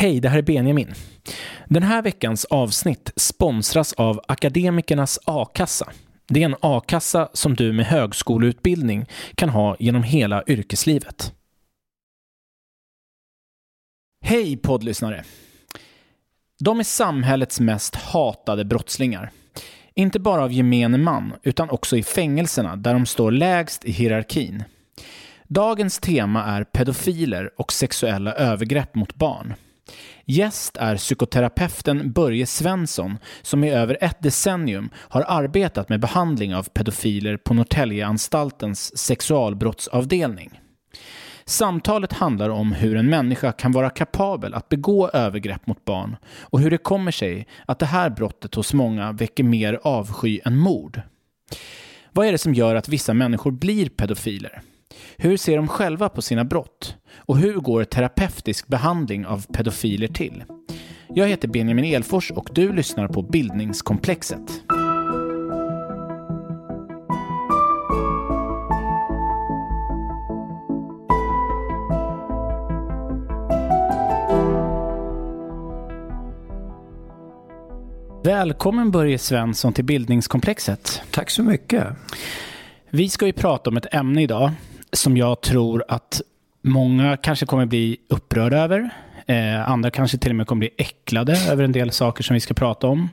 Hej, det här är Benjamin. Den här veckans avsnitt sponsras av Akademikernas a-kassa. Det är en a-kassa som du med högskoleutbildning kan ha genom hela yrkeslivet. Hej poddlyssnare! De är samhällets mest hatade brottslingar. Inte bara av gemene man, utan också i fängelserna där de står lägst i hierarkin. Dagens tema är pedofiler och sexuella övergrepp mot barn. Gäst är psykoterapeuten Börje Svensson som i över ett decennium har arbetat med behandling av pedofiler på Norrtäljeanstaltens sexualbrottsavdelning. Samtalet handlar om hur en människa kan vara kapabel att begå övergrepp mot barn och hur det kommer sig att det här brottet hos många väcker mer avsky än mord. Vad är det som gör att vissa människor blir pedofiler? Hur ser de själva på sina brott? Och hur går terapeutisk behandling av pedofiler till? Jag heter Benjamin Elfors och du lyssnar på Bildningskomplexet. Välkommen Börje Svensson till Bildningskomplexet. Tack så mycket. Vi ska ju prata om ett ämne idag som jag tror att många kanske kommer bli upprörda över. Eh, andra kanske till och med kommer bli äcklade över en del saker som vi ska prata om.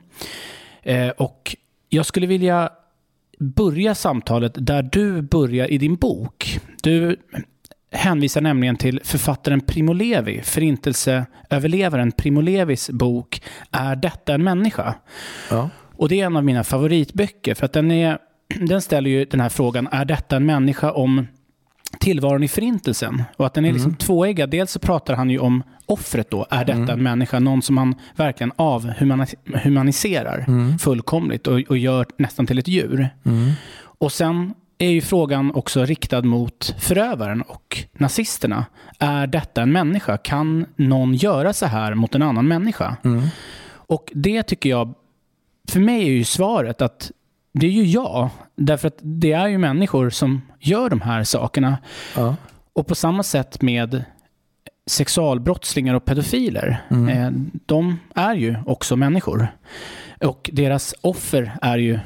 Eh, och jag skulle vilja börja samtalet där du börjar i din bok. Du hänvisar nämligen till författaren Primo Levi, förintelseöverlevaren Primo Levis bok Är detta en människa? Ja. Och det är en av mina favoritböcker för att den, är, den ställer ju den här frågan, är detta en människa om tillvaron i förintelsen. Och att den är liksom mm. tvåeggad. Dels så pratar han ju om offret då. Är detta mm. en människa? Någon som han verkligen avhumaniserar mm. fullkomligt och, och, gör nästan till ett djur. Mm. Och sen är ju frågan också riktad mot förövaren och nazisterna. Är detta en människa? Kan någon göra så här mot en annan människa? Mm. Och det tycker jag, för mig är ju svaret att det är ju jag. Därför att det är ju människor som gör de här sakerna. Ja. Och på samma sätt med sexualbrottslingar och pedofiler. Mm. Eh, de är ju också människor. Och deras offer är ju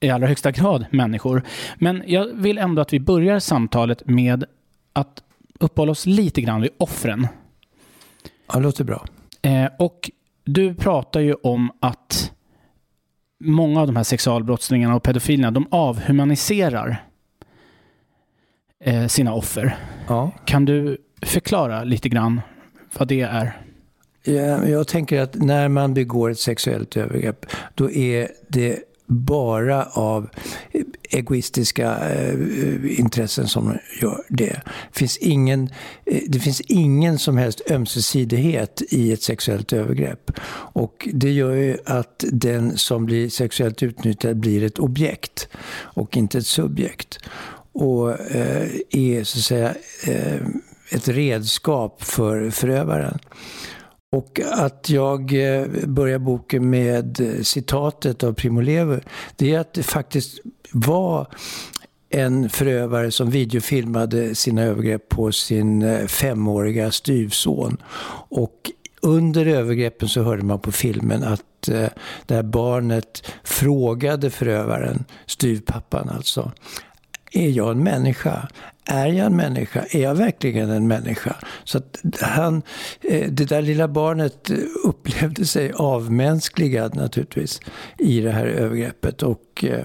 i allra högsta grad människor. Men jag vill ändå att vi börjar samtalet med att uppehålla oss lite grann vid offren. Ja, det låter bra. Eh, och du pratar ju om att många av de här sexualbrottslingarna och pedofilerna, de avhumaniserar eh, sina offer. Ja. Kan du förklara lite grann vad det är? Ja, jag tänker att när man begår ett sexuellt övergrepp, då är det bara av egoistiska eh, intressen som gör det. Det finns, ingen, eh, det finns ingen som helst ömsesidighet i ett sexuellt övergrepp. Och det gör ju att den som blir sexuellt utnyttjad blir ett objekt och inte ett subjekt. Och eh, är så att säga eh, ett redskap för förövaren. Och att jag eh, börjar boken med eh, citatet av Primo Levi, det är att det faktiskt var en förövare som videofilmade sina övergrepp på sin eh, femåriga styvson. Och under övergreppen så hörde man på filmen att det här barnet frågade förövaren, styvpappan alltså, är jag en människa? Är jag en människa? Är jag verkligen en människa? Så att han, eh, det där lilla barnet eh, upplevde sig avmänskligad naturligtvis i det här övergreppet. Och, eh,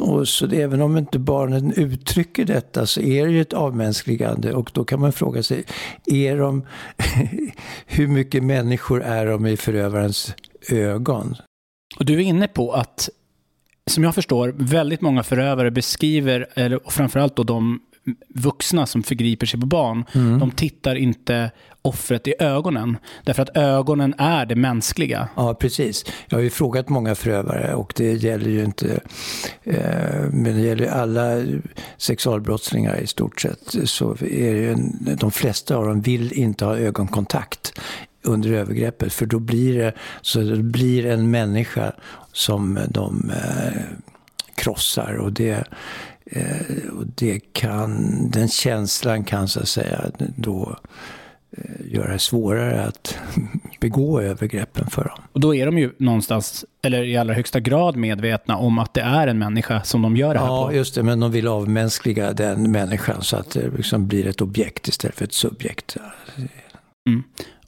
och så även om inte barnen uttrycker detta så är det ju ett avmänskligande och då kan man fråga sig, är de, hur mycket människor är de i förövarens ögon? Och du är inne på att som jag förstår, väldigt många förövare beskriver, eller framförallt då de vuxna som förgriper sig på barn, mm. de tittar inte offret i ögonen. Därför att ögonen är det mänskliga. Ja, precis. Jag har ju frågat många förövare och det gäller ju inte, eh, men det gäller alla sexualbrottslingar i stort sett. Så är det ju en, de flesta av dem vill inte ha ögonkontakt under övergreppet. För då blir det, så det blir en människa som de eh, krossar. Och det, eh, och det kan, den känslan kan så att säga då eh, göra det svårare att begå övergreppen för dem. Och då är de ju någonstans, eller i allra högsta grad medvetna om att det är en människa som de gör det här ja, på. Ja, just det, men de vill avmänskliga den människan så att det liksom blir ett objekt istället för ett subjekt. Mm.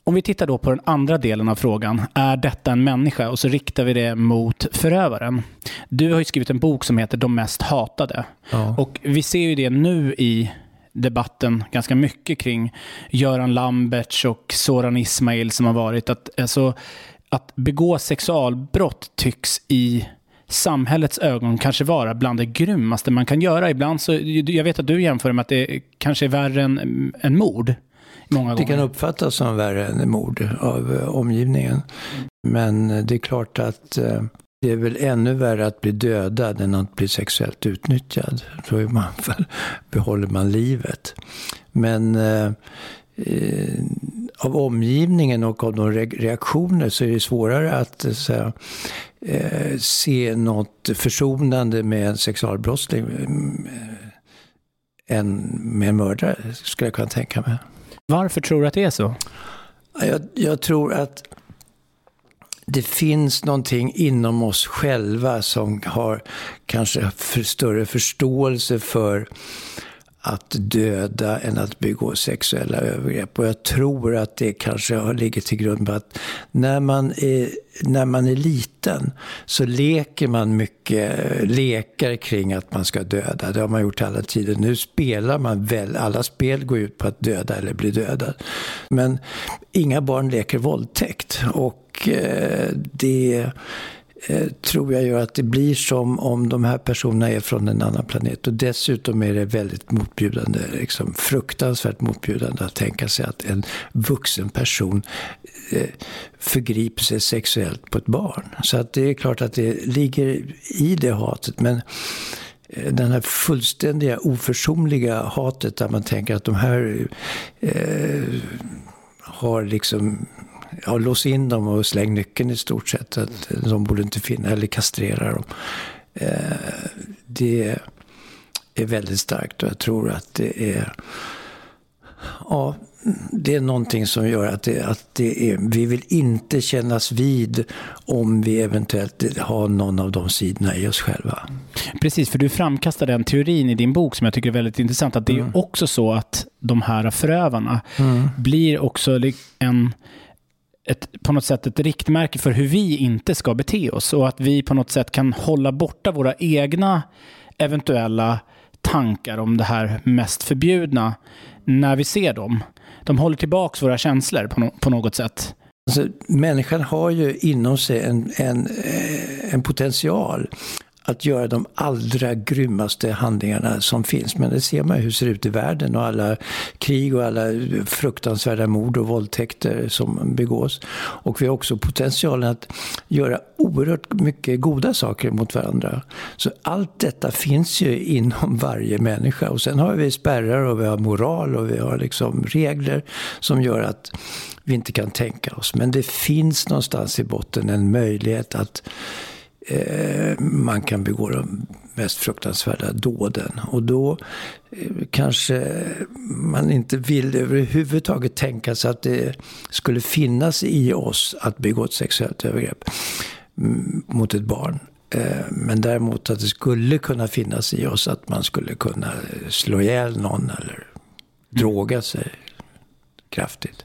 Om vi tittar då på den andra delen av frågan, är detta en människa? Och så riktar vi det mot förövaren. Du har ju skrivit en bok som heter De mest hatade. Ja. Och vi ser ju det nu i debatten ganska mycket kring Göran Lamberts och Soran Ismail som har varit. Att, alltså, att begå sexualbrott tycks i samhällets ögon kanske vara bland det grymmaste man kan göra. Ibland så, jag vet att du jämför med att det kanske är värre än, än mord. Många det kan uppfattas som värre än mord av uh, omgivningen. Men det är klart att uh, det är väl ännu värre att bli dödad än att bli sexuellt utnyttjad. Då är man, behåller man livet. Men uh, av omgivningen och av de reaktioner så är det svårare att så, se något försonande med en sexualbrottsling än med en mördare, skulle jag kunna tänka mig. Varför tror du att det är så? Jag, jag, tror att det finns någonting inom oss själva som har kanske för större förståelse för att döda än att begå sexuella övergrepp. Och jag tror att det kanske ligger till grund för att när man är, när man är liten så leker man mycket lekar kring att man ska döda. Det har man gjort alla tider. Nu spelar man väl, alla spel går ut på att döda eller bli dödad. Men inga barn leker våldtäkt. Och eh, det eh, tror jag gör att det blir som om de här personerna är från en annan planet. Och dessutom är det väldigt motbjudande, liksom fruktansvärt motbjudande att tänka sig att en vuxen person eh, förgriper sig sexuellt på ett barn. Så att det är klart att det ligger i det hatet. Men eh, den här fullständiga oförsonliga hatet där man tänker att de här eh, har liksom ja, lås in dem och släng nyckeln i stort sett. Att de borde inte finna, eller kastrera dem. Eh, det är väldigt starkt och jag tror att det är Ja, det är någonting som gör att, det, att det är, vi vill inte kännas vid om vi eventuellt har någon av de sidorna i oss själva. Precis, för du framkastar den teorin i din bok som jag tycker är väldigt intressant. Att det mm. är också så att de här förövarna mm. blir också en ett, på något sätt ett riktmärke för hur vi inte ska bete oss och att vi på något sätt kan hålla borta våra egna eventuella tankar om det här mest förbjudna när vi ser dem. De håller tillbaka våra känslor på, no på något sätt. Alltså, människan har ju inom sig en, en, eh, en potential att göra de allra grymmaste handlingarna som finns. Men det ser man ju hur det ser ut i världen och alla krig och alla fruktansvärda mord och våldtäkter som begås. Och vi har också potentialen att göra oerhört mycket goda saker mot varandra. Så allt detta finns ju inom varje människa. Och sen har vi spärrar och vi har moral och vi har liksom regler som gör att vi inte kan tänka oss. Men det finns någonstans i botten en möjlighet att eh, man kan begå de mest fruktansvärda dåden. Och då eh, kanske man inte vill överhuvudtaget tänka sig att det skulle finnas i oss att begå ett sexuellt övergrepp mm, mot ett barn. Eh, men däremot att det skulle kunna finnas i oss att man skulle kunna slå ihjäl någon eller droga sig kraftigt.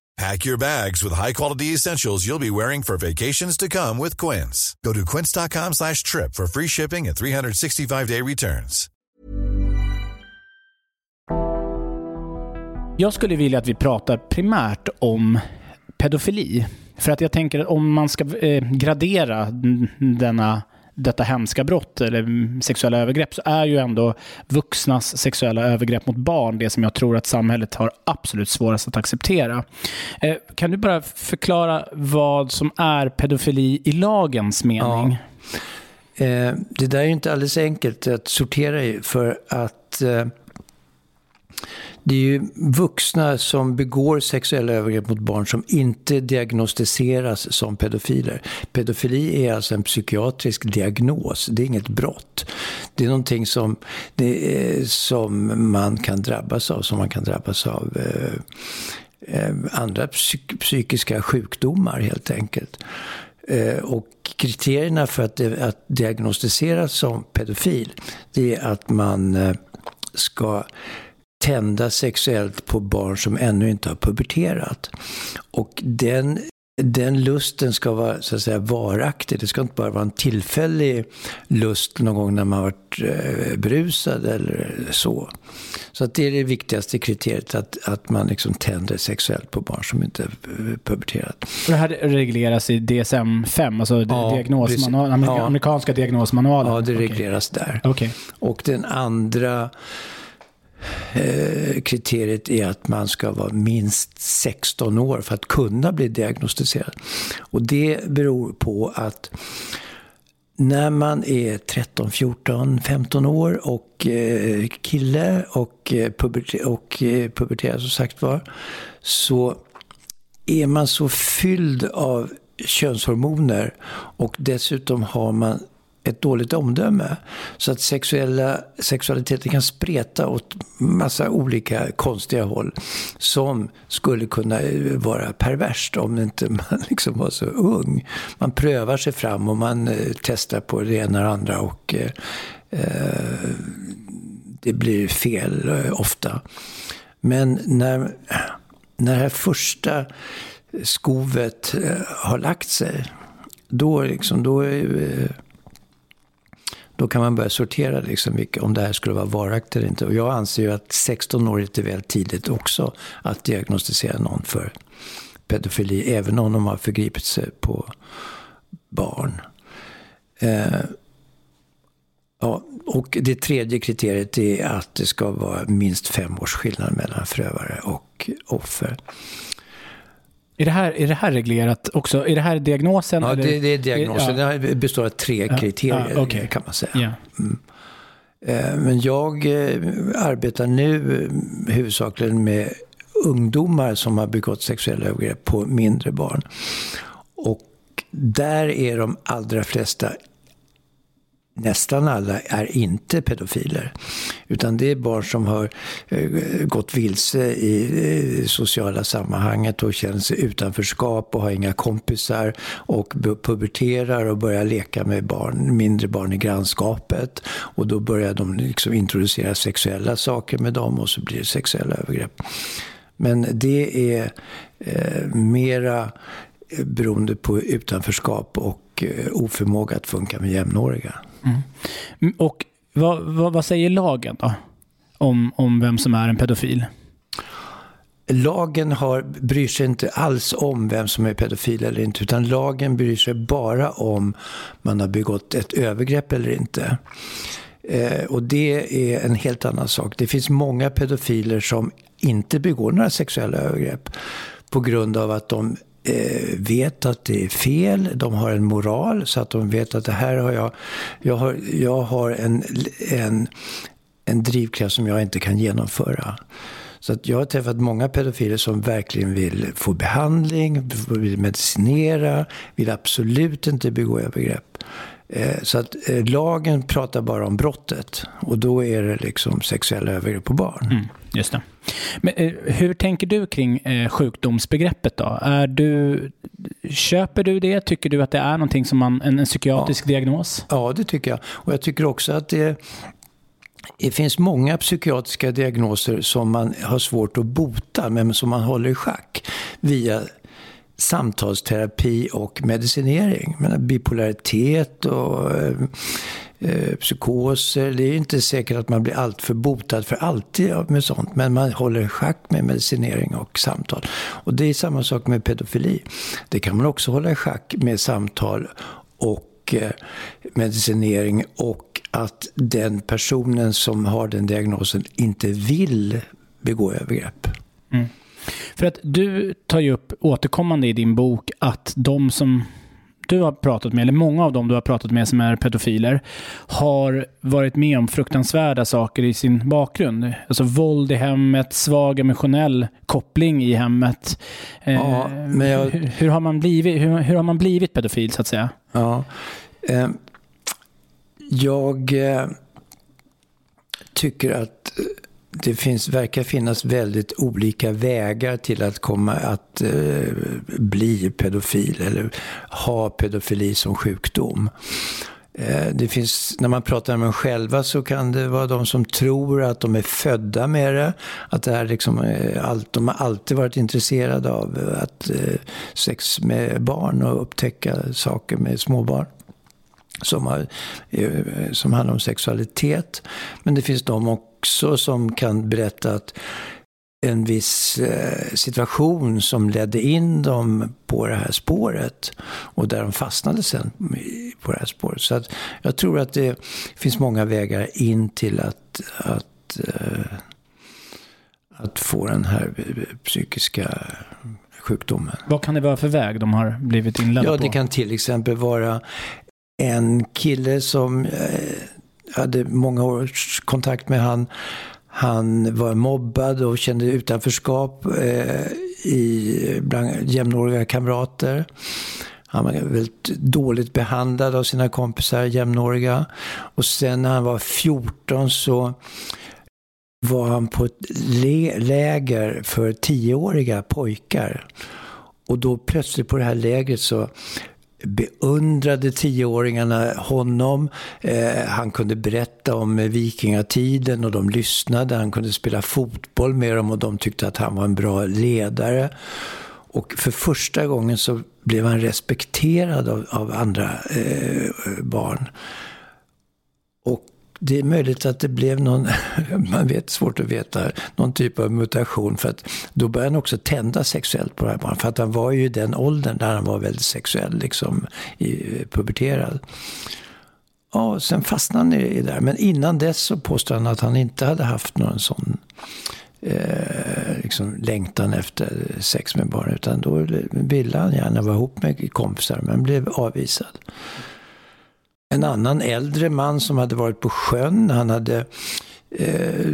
Pack your bags with high-quality essentials you'll be wearing for vacations to come with Quince. Go to quince.com slash trip for free shipping and 365-day returns. Jag skulle vilja att vi pratar primärt om pedofili. För att jag tänker att om man ska eh, gradera denna, detta hemska brott eller sexuella övergrepp så är ju ändå vuxnas sexuella övergrepp mot barn det som jag tror att samhället har absolut svårast att acceptera. Eh, kan du bara förklara vad som är pedofili i lagens mening? Ja. Eh, det där är ju inte alldeles enkelt att sortera i för att eh, det är ju vuxna som begår sexuella övergrepp mot barn som inte diagnostiseras som pedofiler. Pedofili är alltså en psykiatrisk diagnos, det är inget brott. Det är någonting som, är, som man kan drabbas av, som man kan drabbas av eh, eh, andra psyk psykiska sjukdomar helt enkelt. Eh, och kriterierna för att, att diagnostiseras som pedofil, det är att man eh, ska tända sexuellt på barn som ännu inte har puberterat. Och den, den lusten ska vara så att säga varaktig. Det ska inte bara vara en tillfällig lust någon gång när man har varit eh, brusad eller så. Så att det är det viktigaste kriteriet, att, att man liksom tänder sexuellt på barn som inte har puberterat. Och det här regleras i DSM-5, alltså ja, diagnosmanual, ja. amerikanska diagnosmanualen? Ja, det regleras okay. där. Okay. Och den andra Eh, kriteriet är att man ska vara minst 16 år för att kunna bli diagnostiserad. Och det beror på att när man är 13, 14, 15 år och eh, kille och, eh, puberter och puberterar som sagt var, så är man så fylld av könshormoner och dessutom har man ett dåligt omdöme. Så att sexuella, sexualiteten kan spreta åt massa olika konstiga håll. Som skulle kunna eh, vara perverst om inte man liksom var så ung. Man prövar sig fram och man eh, testar på det ena och det andra. Och, eh, eh, det blir fel eh, ofta. Men när, när det här första skovet eh, har lagt sig. Då, liksom, då är eh, då kan man börja sortera liksom om det här skulle vara varaktigt eller inte. Och jag anser ju att 16 år är lite väl tidigt också att diagnostisera någon för pedofili, även om de har förgripit sig på barn. Eh, ja, och det tredje kriteriet är att det ska vara minst fem års skillnad mellan förövare och offer. Är det, här, är det här reglerat också? Är det här diagnosen? Ja? Det, det är diagnosen. Ja. Det består av tre kriterier ja, okay. kan man säga. Yeah. Mm. Eh, men jag eh, arbetar nu eh, huvudsakligen med ungdomar som har begått sexuella övergrepp på mindre barn. Och där är de allra flesta nästan alla är inte pedofiler. Utan det är barn som har eh, gått vilse i eh, sociala sammanhanget och känner sig utanförskap och har inga kompisar och puberterar och börjar leka med barn, mindre barn i grannskapet. Och då börjar de liksom introducera sexuella saker med dem och så blir det sexuella övergrepp. Men det är eh, mera eh, beroende på utanförskap och eh, oförmåga att funka med jämnåriga. Mm. mm. Och vad, vad, vad, säger lagen då? Om, om vem som är en pedofil? Lagen har, bryr sig inte alls om vem som är pedofil eller inte. Utan lagen bryr sig bara om man har begått ett övergrepp eller inte. Eh, och det är en helt annan sak. Det finns många pedofiler som inte begår några sexuella övergrepp. På grund av att de Eh, vet att det är fel. De har en moral så att de vet att det här har jag... Jag har, jag har en, en, en drivkraft som jag inte kan genomföra. Så att jag har träffat många pedofiler som verkligen vill få behandling, vill medicinera, vill absolut inte begå övergrepp. Eh, så att eh, lagen pratar bara om brottet och då är det liksom sexuella övergrepp på barn. Mm, just det. Men eh, hur tänker du kring sjukdomsbegreppet då? Är du, köper du det? Tycker du att det är någonting som man, en, en psykiatrisk ja. diagnos? Ja, det tycker jag. Och jag tycker också att det det finns många psykiatriska diagnoser som man har svårt att bota, men som man håller i schack via samtalsterapi och medicinering. Men bipolaritet och eh, eh, psykoser. Det är inte säkert att man blir alltför botad för alltid med sånt. Men man håller i schack med medicinering och samtal. Och det är samma sak med pedofili. Det kan man också hålla i schack med samtal och eh, medicinering och att den personen som har den diagnosen inte vill begå övergrepp. Mm. För att du tar ju upp återkommande i din bok att de som du har pratat med, eller många av dem du har pratat med som är pedofiler, har varit med om fruktansvärda saker i sin bakgrund. Alltså våld i hemmet, svag emotionell koppling i hemmet. Ja, eh, men jag... hur, hur, har man blivit, hur, hur, har man blivit pedofil så att säga? Ja, eh, jag eh, tycker att eh, det finns, verkar finnas väldigt olika vägar till att komma att eh, bli pedofil eller ha pedofili som sjukdom. Eh, det finns, när man pratar med dem själva så kan det vara de som tror att de är födda med det. Att det här liksom, eh, allt, de har alltid varit intresserade av eh, att, eh, sex med barn och upptäcka saker med småbarn som, har, eh, som handlar om sexualitet. Men det finns de också som kan berätta att en viss eh, situation som ledde in dem på det här spåret och där de fastnade sen på det här spåret. Så att jag tror att det finns många vägar in till att, att, eh, att få den här psykiska sjukdomen. Vad kan det vara för väg de har blivit inledda på? Ja, det kan till exempel vara en kille som eh, hade många års kontakt med han. Han var mobbad och kände utanförskap eh, i, bland jämnåriga kamrater. Han var väldigt dåligt behandlad av sina kompisar, jämnåriga. Och sen när han var 14 så var han på ett läger för tioåriga pojkar. Och då plötsligt på det här lägret så beundrade tioåringarna honom. Eh, han kunde berätta om vikingatiden och de lyssnade. Han kunde spela fotboll med dem och de tyckte att han var en bra ledare. Och för första gången så blev han respekterad av, av andra eh, barn. Och det är möjligt att det blev någon, man vet, svårt att veta, någon typ av mutation. För att då började han också tända sexuellt på det här barnet. För att han var ju i den åldern där han var väldigt sexuell, liksom i, eh, puberterad. Ja, sen fastnade han i det där. Men innan dess så påstod han att han inte hade haft någon sån eh, liksom längtan efter sex med barn. Utan då ville han gärna vara ihop med kompisar, men blev avvisad. En annan äldre man som hade varit på sjön, han hade eh,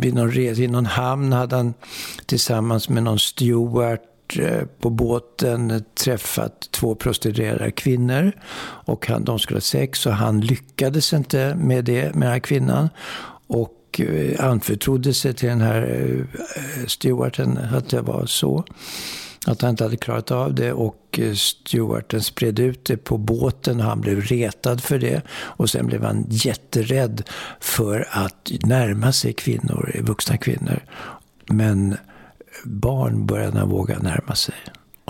vid någon resa i någon hamn hade han tillsammans med någon steward eh, på båten träffat två prostituerade kvinnor. Och han, de skulle ha sex och han lyckades inte med det, med den här kvinnan. Och eh, anförtrodde sig till den här eh, stewarden att det var så. Att han inte hade klarat av det och eh, stewarten spred ut det på båten och han blev retad för det. Och sen blev han jätterädd för att närma sig kvinnor, eh, vuxna kvinnor. Men barn började han våga närma sig.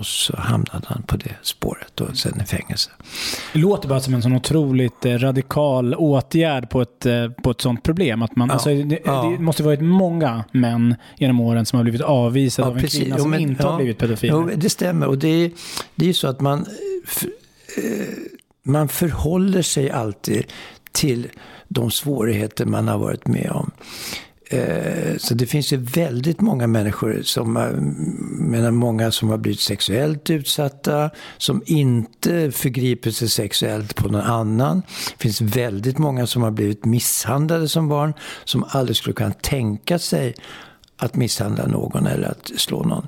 Och så hamnade han på det spåret och sen i fängelse. Det låter bara som en sån otroligt eh, radikal åtgärd på ett, eh, på ett sånt problem. Att man, ja, alltså, det, ja. det måste varit många män genom åren som har blivit avvisade ja, av en precis. kvinna som men, inte har blivit pedofil. Jo, det stämmer. Och det är, det är så att man, eh, man förhåller sig alltid till de svårigheter man har varit med om. Eh, så det finns ju väldigt många människor som, eh, menar många som har blivit sexuellt utsatta, som inte förgriper sig sexuellt på någon annan. Det finns väldigt många som har blivit misshandlade som barn, som aldrig skulle kunna tänka sig att misshandla någon eller att slå någon.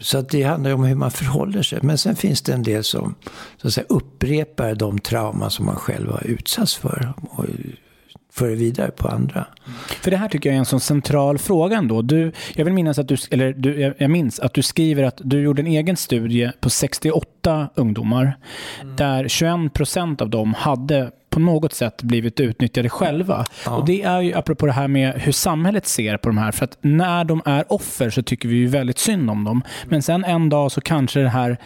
Så att det handlar ju om hur man förhåller sig. Men sen finns det en del som så att säga, upprepar de trauman som man själv har utsatts för. Och för vidare på andra. För det här tycker jag är en sån central fråga ändå. Du, jag vill minnas att du, eller du, jag minns att du skriver att du gjorde en egen studie på 68 ungdomar. Mm. Där 21 procent av dem hade på något sätt blivit utnyttjade själva. Ja. Och det är ju apropå det här med hur samhället ser på de här. För att när de är offer så tycker vi ju väldigt synd om dem. Men sen en dag så kanske det här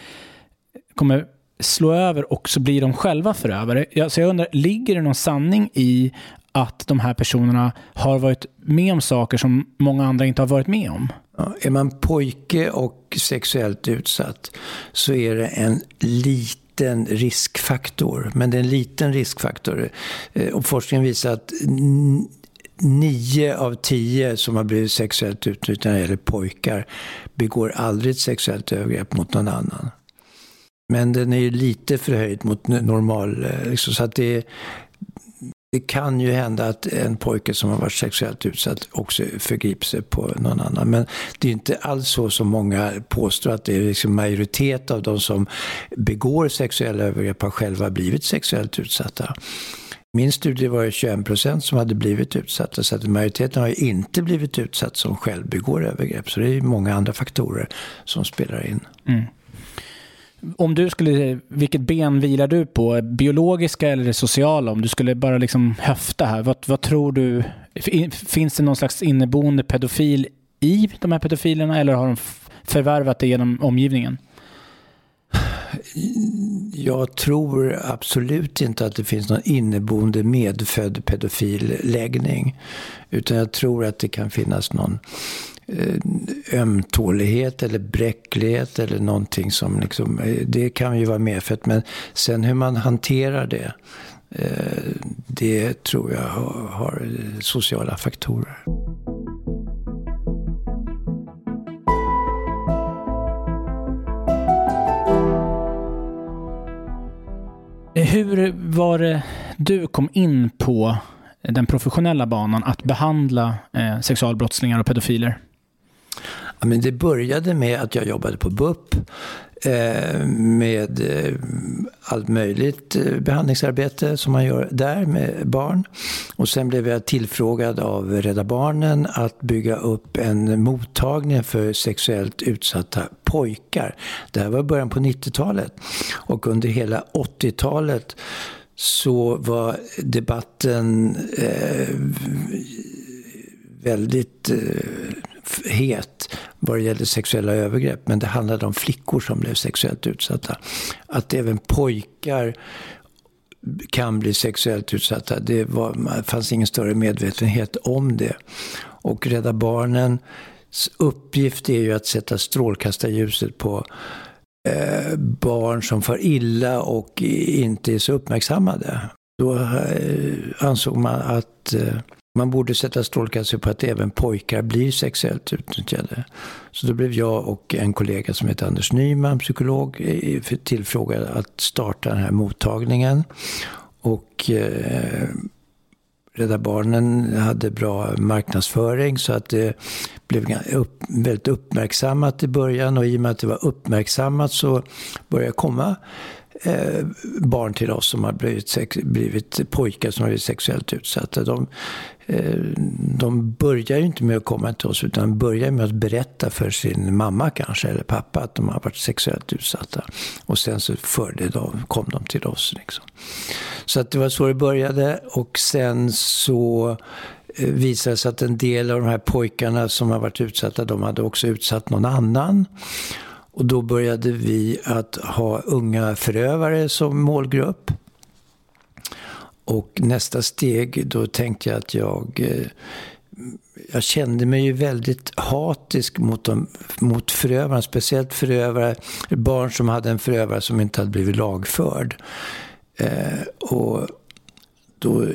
kommer slå över och så blir de själva förövare. Så jag undrar, ligger det någon sanning i att de här personerna har varit med om saker som många andra inte har varit med om. Ja, är man pojke och sexuellt utsatt så är det en liten riskfaktor. Men det är en liten riskfaktor. Eh, och forskningen visar att nio av tio som har blivit sexuellt utnyttjade eller pojkar begår aldrig ett sexuellt övergrepp mot någon annan. Men den är ju lite förhöjd mot normal, eh, liksom, så att det, det kan ju hända att en pojke som har varit sexuellt utsatt också förgriper sig på någon annan. Men det är inte alls så som många påstår att det är liksom majoritet av de som begår sexuella övergrepp har själva blivit sexuellt utsatta. Min studie var ju 21 procent som hade blivit utsatta, så att majoriteten har ju inte blivit utsatt som själv begår övergrepp. Så det är ju många andra faktorer som spelar in. Mm. Om du skulle, vilket ben vilar du på? Biologiska eller det sociala? Om du skulle bara liksom höfta här, vad, vad tror du? Finns det någon slags inneboende pedofil i de här pedofilerna eller har de förvärvat det genom omgivningen? Jag tror absolut inte att det finns någon inneboende medfödd pedofil läggning. Utan jag tror att det kan finnas någon Eh, ömtålighet eller bräcklighet eller någonting som liksom, eh, det kan ju vara medfött. Men sen hur man hanterar det, eh, det tror jag har sociala faktorer. Hur var det du kom in på den professionella banan att behandla sexualbrottslingar och pedofiler? Ja, men det började med att jag jobbade på BUP eh, med eh, allt möjligt eh, behandlingsarbete som man gör där med barn. Och sen blev jag tillfrågad av Rädda Barnen att bygga upp en mottagning för sexuellt utsatta pojkar. Det här var början på 90-talet. Och under hela 80-talet så var debatten eh, väldigt eh, het vad det gällde sexuella övergrepp. Men det handlade om flickor som blev sexuellt utsatta. Att även pojkar kan bli sexuellt utsatta. Det, var, det fanns ingen större medvetenhet om det. Och Rädda Barnens uppgift är ju att sätta strålkastarljuset på eh, barn som far illa och inte är så uppmärksammade. Då eh, ansåg man att eh, man borde sätta strålkastarljuset på att även pojkar blir sexuellt utnyttjade. Så då blev jag och en kollega som heter Anders Nyman, psykolog, tillfrågade att starta den här mottagningen. Och eh, Rädda Barnen hade bra marknadsföring så att det blev upp, väldigt uppmärksammat i början och i och med att det var uppmärksammat så började det komma eh, barn till oss som har blivit, blivit pojkar som har blivit sexuellt utsatta. De, eh, de börjar ju inte med att komma till oss utan börjar med att berätta för sin mamma kanske eller pappa att de har varit sexuellt utsatta. Och sen så förde de, kom de till oss. Liksom. Så att det var så det började och sen så eh, visade det sig att en del av de här pojkarna som har varit utsatta, de hade också utsatt någon annan. Och då började vi att ha unga förövare som målgrupp. Och nästa steg, då tänkte jag att jag... Eh, jag kände mig ju väldigt hatisk mot, de, mot förövarna. Speciellt förövare, barn som hade en förövare som inte hade blivit lagförd. Eh, och då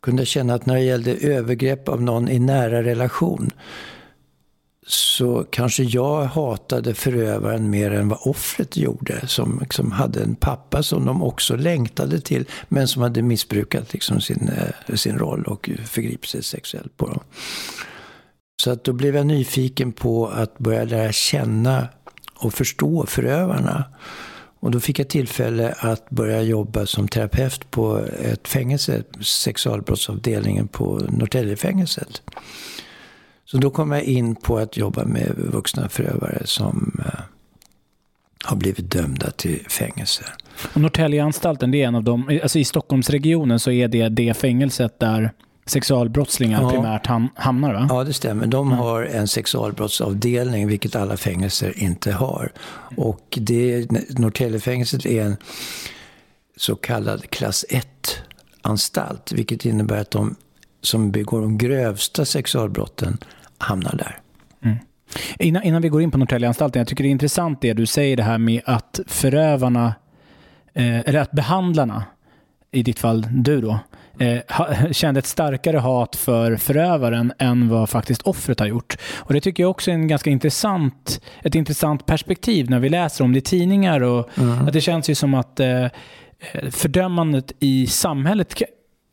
kunde jag känna att när det gällde övergrepp av någon i nära relation så kanske jag hatade förövaren mer än vad offret gjorde. Som liksom hade en pappa som de också längtade till, men som hade missbrukat liksom sin, eh, sin roll och förgripit sig sexuellt på dem. Så att då blev jag nyfiken på att börja lära känna och förstå förövarna. Och då fick jag tillfälle att börja jobba som terapeut på ett fängelse, sexualbrottsavdelningen på Norrtäljefängelset. Så då kom jag in på att jobba med vuxna förövare som eh, har blivit dömda till fängelse. Och Norrtäljeanstalten, det är en av de, alltså i Stockholmsregionen så är det det fängelset där sexualbrottslingar ja. primärt ham hamnar va? Ja, det stämmer. De mm. har en sexualbrottsavdelning, vilket alla fängelser inte har. Och det, Norrtäljefängelset är en så kallad klass 1-anstalt, vilket innebär att de som begår de grövsta sexualbrotten hamnar där. Mm. Innan, innan vi går in på Norrtäljeanstalten, jag tycker det är intressant det du säger det här med att förövarna, eh, eller att behandlarna, i ditt fall du då, eh, kände ett starkare hat för förövaren än vad faktiskt offret har gjort. Och Det tycker jag också är en ganska intressant, ett intressant perspektiv när vi läser om det i tidningar. Och mm. att Det känns ju som att eh, fördömandet i samhället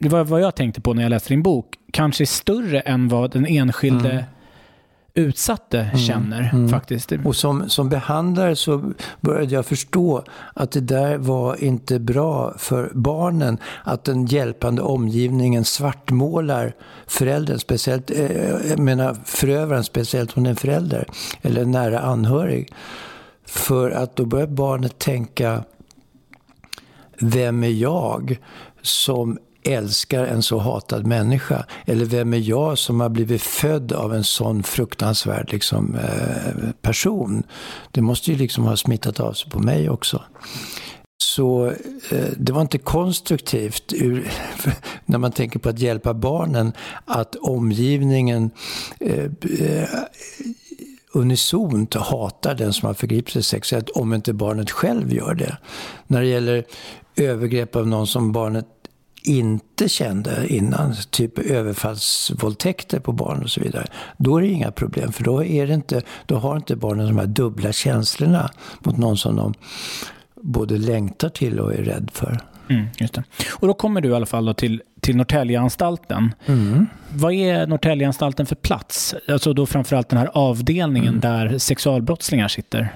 det var vad jag tänkte på när jag läste din bok, kanske är större än vad den enskilde mm. utsatte mm. känner mm. faktiskt. Och som, som behandlare så började jag förstå att det där var inte bra för barnen. Att den hjälpande omgivningen svartmålar föräldern, speciellt, eh, jag menar förövaren, speciellt om det är en förälder eller en nära anhörig. För att då börjar barnet tänka, vem är jag som älskar en så hatad människa? Eller vem är jag som har blivit född av en sån fruktansvärd liksom, eh, person? Det måste ju liksom ha smittat av sig på mig också. Så eh, det var inte konstruktivt ur, när man tänker på att hjälpa barnen att omgivningen eh, eh, unisont hatar den som har förgripit sig sexuellt om inte barnet själv gör det. När det gäller övergrepp av någon som barnet inte kände innan, typ överfallsvåldtäkter på barn och så vidare, då är det inga problem. För då, är det inte, då har inte barnen de här dubbla känslorna mot någon som de både längtar till och är rädd för. Mm, just det. Och då kommer du i alla fall till, till Norrtäljeanstalten. Mm. Vad är Norrtäljeanstalten för plats? Alltså då framförallt den här avdelningen mm. där sexualbrottslingar sitter.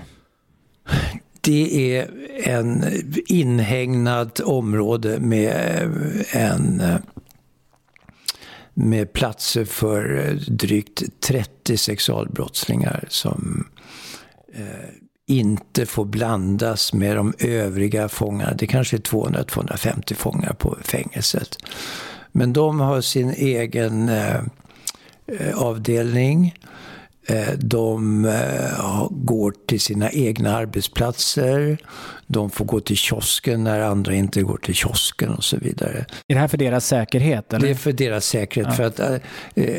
Det är en inhägnat område med eh, en eh, med platser för eh, drygt 30 sexualbrottslingar som eh, inte får blandas med de övriga fångarna. Det kanske är 200-250 fångar på fängelset. Men de har sin egen eh, avdelning Eh, de eh, går till sina egna arbetsplatser. De får gå till kiosken när andra inte går till kiosken och så vidare. Är det här för deras säkerhet? Eller? Det är för deras säkerhet. Ja. För att eh,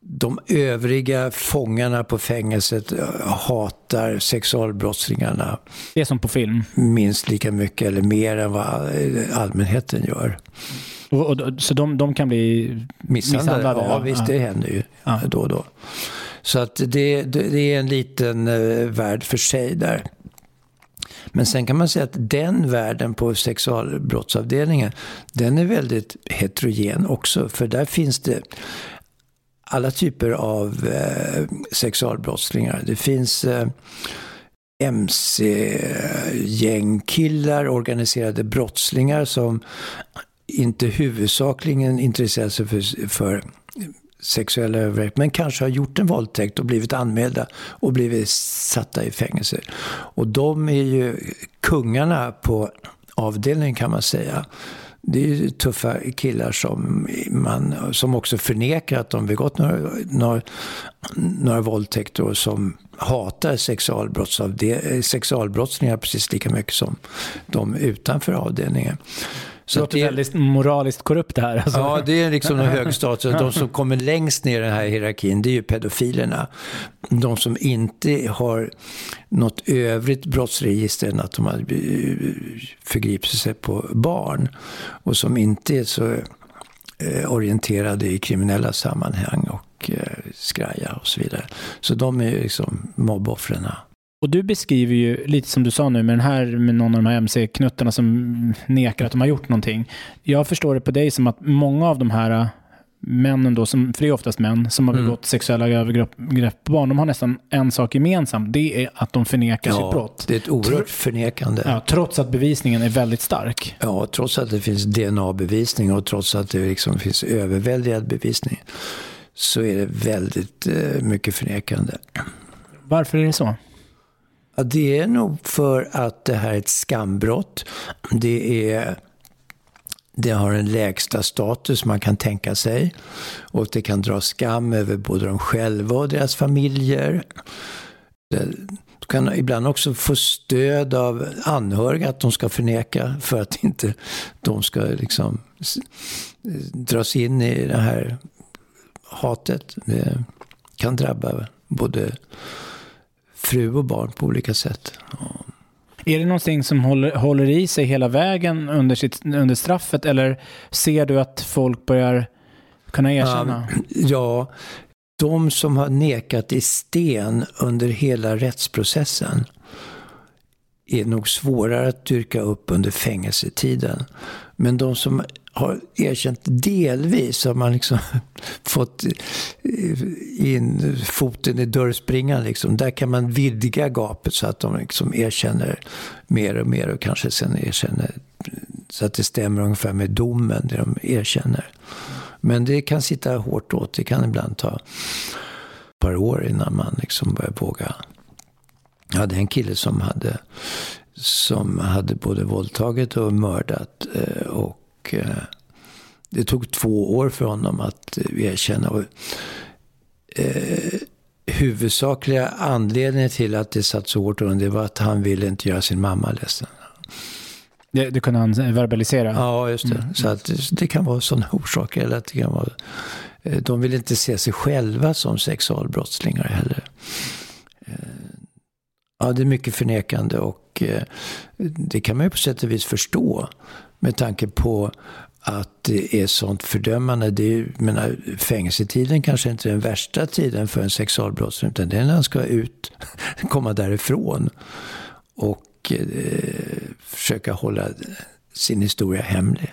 de övriga fångarna på fängelset hatar sexualbrottslingarna. Det är som på film? Minst lika mycket eller mer än vad allmänheten gör. Och, och, så de, de kan bli misshandlade? misshandlade ja, visst det händer ju ja. då och då. Så att det, det är en liten uh, värld för sig där. Men sen kan man säga att den världen på sexualbrottsavdelningen, den är väldigt heterogen också. För där finns det alla typer av eh, sexualbrottslingar. Det finns eh, mc-gängkillar, organiserade brottslingar som inte huvudsakligen intresserat sig för, för sexuella övergrepp, men kanske har gjort en våldtäkt och blivit anmälda och blivit satta i fängelse. Och de är ju kungarna på avdelningen kan man säga. Det är ju tuffa killar som, man, som också förnekar att de begått några, några, några våldtäkter och som hatar sexualbrottslingar precis lika mycket som de utanför avdelningen. Så det låter det, väldigt moraliskt korrupt det här. Alltså. Ja, det är liksom en hög status. De som kommer längst ner i den här hierarkin, det är ju pedofilerna. De som inte har något övrigt brottsregister än att de har förgripit sig på barn. Och som inte är så eh, orienterade i kriminella sammanhang och eh, skraja och så vidare. Så de är liksom mobboffren. Och du beskriver ju lite som du sa nu med den här med någon av de här MC-knuttarna som nekar att de har gjort någonting. Jag förstår det på dig som att många av de här männen då, som, för det är oftast män, som har begått mm. sexuella övergrepp på barn, de har nästan en sak gemensamt. Det är att de förnekar ja, sitt brott. det är ett oerhört förnekande. Ja, trots att bevisningen är väldigt stark. Ja, trots att det finns DNA-bevisning och trots att det liksom finns överväldigad bevisning så är det väldigt eh, mycket förnekande. Varför är det så? Ja, det är nog för att det här är ett skambrott. Det är det har en lägsta status man kan tänka sig. Och det kan dra skam över både de själva och deras familjer. Du kan ibland också få stöd av anhöriga att de ska förneka för att inte de ska liksom dras in i det här hatet. Det kan drabba både fru och barn på olika sätt. Är det någonting som håller, håller i sig hela vägen under, sitt, under straffet eller ser du att folk börjar kunna erkänna? Ja, de som har nekat i sten under hela rättsprocessen är nog svårare att dyrka upp under fängelsetiden. Men de som har erkänt delvis har man liksom fått eh, in foten i dörrspringan. Liksom. Där kan man vidga gapet så att de liksom erkänner mer och mer och kanske sen erkänner så att det stämmer ungefär med domen, det de erkänner. Men det kan sitta hårt åt. Det kan ibland ta ett par år innan man liksom börjar våga. Jag hade en kille som hade, som hade både våldtagit och mördat. Eh, och och eh, det tog två år för honom att erkänna. Och, eh, huvudsakliga anledningen till att det satt så hårt under var att han ville inte göra sin mamma ledsen. Det, det kunde han verbalisera? Ja, just det. Mm. Så att det, det, kan vara sådana orsaker. Eller att det kan vara, eh, de vill inte se sig själva som sexualbrottslingar heller. Eh, ja, det är mycket förnekande och det kan man ju på sätt och vis förstå. Med tanke på att det är sånt fördömande. Det är, menar, fängelsetiden kanske inte är den värsta tiden för en sexualbrottsling. Utan det är när han ska ut, komma därifrån. Och eh, försöka hålla sin historia hemlig.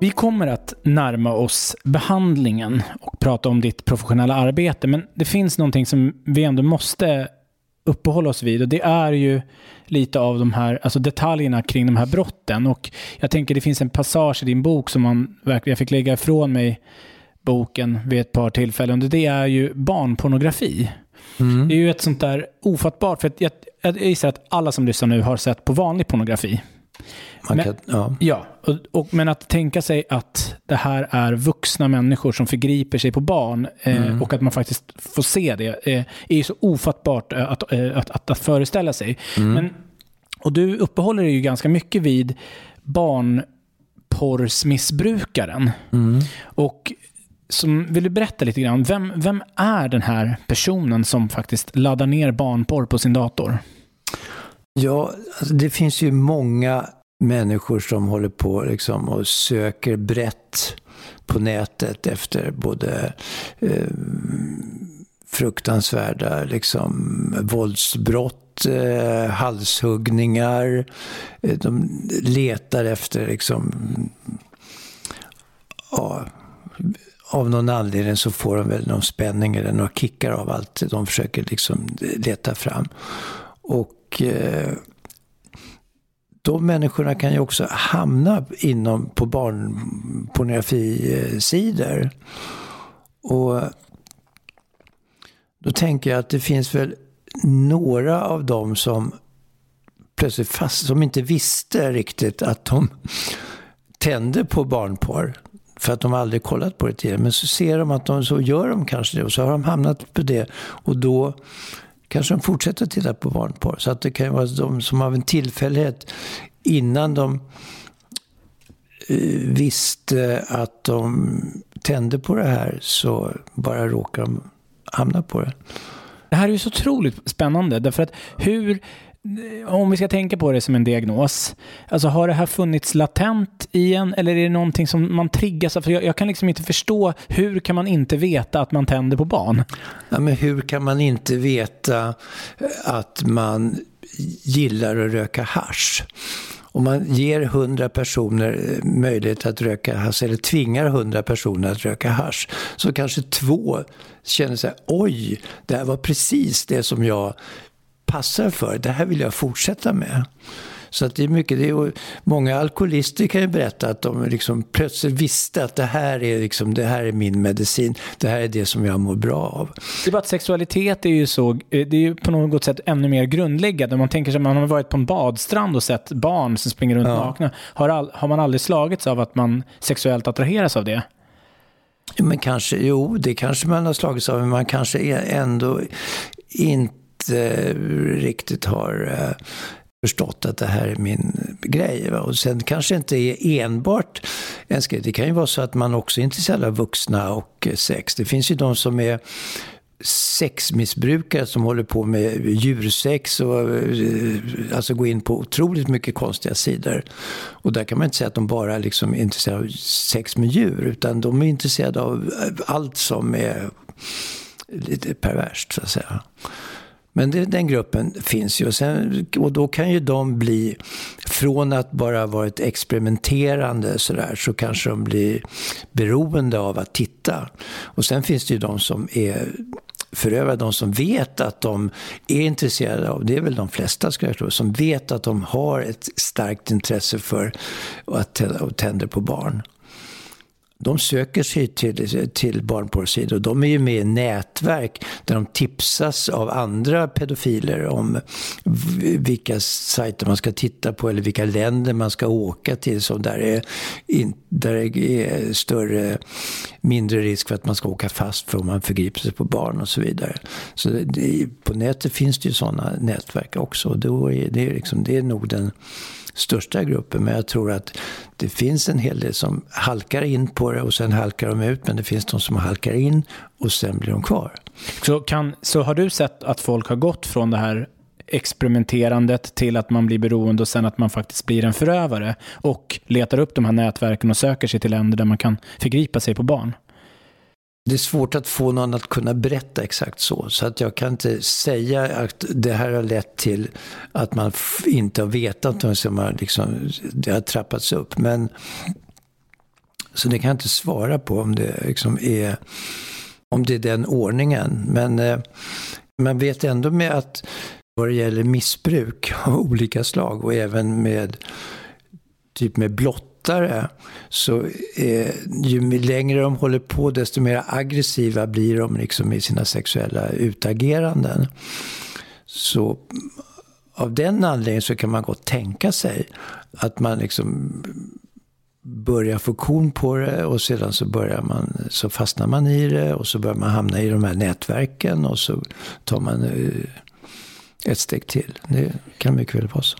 Vi kommer att närma oss behandlingen och prata om ditt professionella arbete. Men det finns någonting som vi ändå måste uppehålla oss vid och det är ju lite av de här alltså detaljerna kring de här brotten. Och jag tänker det finns en passage i din bok som man verkligen, fick lägga ifrån mig boken vid ett par tillfällen. Och det är ju barnpornografi. Mm. Det är ju ett sånt där ofattbart, för jag, jag gissar att alla som lyssnar nu har sett på vanlig pornografi. Man men, ja. ja och, och, men att tänka sig att det här är vuxna människor som förgriper sig på barn eh, mm. och att man faktiskt får se det eh, är ju så ofattbart eh, att, eh, att, att, att föreställa sig. Mm. Men, och du uppehåller dig ju ganska mycket vid barnporrsmissbrukaren. Mm. Och som, vill du berätta lite grann, vem, vem är den här personen som faktiskt laddar ner barnporr på sin dator? Ja, alltså det finns ju många människor som håller på liksom och söker brett på nätet efter både eh, fruktansvärda liksom, våldsbrott, eh, halshuggningar. Eh, de letar efter liksom, ja, av någon anledning så får de väl någon spänning eller några kickar av allt de försöker liksom leta fram. Och eh, de människorna kan ju också hamna inom på barnpornografisidor. Och då tänker jag att det finns väl några av dem som plötsligt fast, som inte visste riktigt att de tände på barnporr. För att de aldrig kollat på det tidigare. Men så ser de att de, så gör de kanske det. Och så har de hamnat på det. Och då kanske de fortsätter att titta på barnporr. Så att det kan vara de som av en tillfällighet innan de eh, visste att de tände på det här så bara råkade de hamna på det. Det här är ju så otroligt spännande. Därför att hur, om vi ska tänka på det som en diagnos, alltså har det här funnits latent i en eller är det någonting som man triggas av? För jag, jag, kan liksom inte förstå, hur kan man inte veta att man tänder på barn? Ja, men hur kan man inte veta eh, att man gillar att röka hash? Om man ger hundra personer eh, möjlighet att röka hash, eller tvingar hundra personer att röka hash, så kanske två känner sig oj, det här var precis det som jag passar för. Det här vill jag fortsätta med. Så att det är mycket, det är, många alkoholister kan ju berätta att de liksom plötsligt visste att det här, är liksom, det här är min medicin. Det här är det som jag mår bra av. Det är bara att sexualitet är ju så, det är ju på något sätt ännu mer grundläggande. Om man tänker sig att man har varit på en badstrand och sett barn som springer runt ja. nakna. Har, all, har man aldrig slagits av att man sexuellt attraheras av det? Men kanske, jo, det kanske man har slagits av, men man kanske ändå inte Eh, riktigt har eh, förstått att det här är min grej. Va? Och sen kanske inte är enbart ens grej. Det kan ju vara så att man också är intresserad av vuxna och eh, sex. Det finns ju de som är sexmissbrukare som håller på med djursex och eh, alltså går in på otroligt mycket konstiga sidor. Och där kan man inte säga att de bara liksom är intresserade av sex med djur utan de är intresserade av allt som är lite perverst så att säga. Men det, den gruppen finns ju. Och, sen, och då kan ju de bli, från att bara varit experimenterande sådär, så kanske de blir beroende av att titta. Och sen finns det ju de som är förövare, de som vet att de är intresserade av, det är väl de flesta ska jag tro, som vet att de har ett starkt intresse för att tända på barn de söker sig till, till barnporrsidor. De är ju med i nätverk där de tipsas av andra pedofiler om vilka sajter man ska titta på eller vilka länder man ska åka till som där är, in, där är större, mindre risk för att man ska åka fast för om man förgriper sig på barn och så vidare. Så det, på nätet finns det ju sådana nätverk också. Då är det, liksom, det är nog den största gruppen. Men jag tror att det finns en hel del som halkar in på det och sen halkar de ut. Men det finns de som halkar in och sen blir de kvar. Så, kan, så har du sett att folk har gått från det här experimenterandet till att man blir beroende och sen att man faktiskt blir en förövare och letar upp de här nätverken och söker sig till länder där man kan förgripa sig på barn? Det är svårt att få någon att kunna berätta exakt så. Så att jag kan inte säga att det här har lett till att man inte har vetat om som har liksom, det har trappats upp. Men, så det kan jag inte svara på om det liksom är, om det är den ordningen. Men eh, man vet ändå med att vad det gäller missbruk av olika slag och även med typ med blott oftare så eh, ju längre de håller på desto mer aggressiva blir de liksom i sina sexuella utageranden. Så av den anledningen så kan man gott tänka sig att man liksom börjar få kon på det och sedan så, börjar man, så fastnar man i det och så börjar man hamna i de här nätverken och så tar man eh, ett steg till. Det kan mycket väl vara så.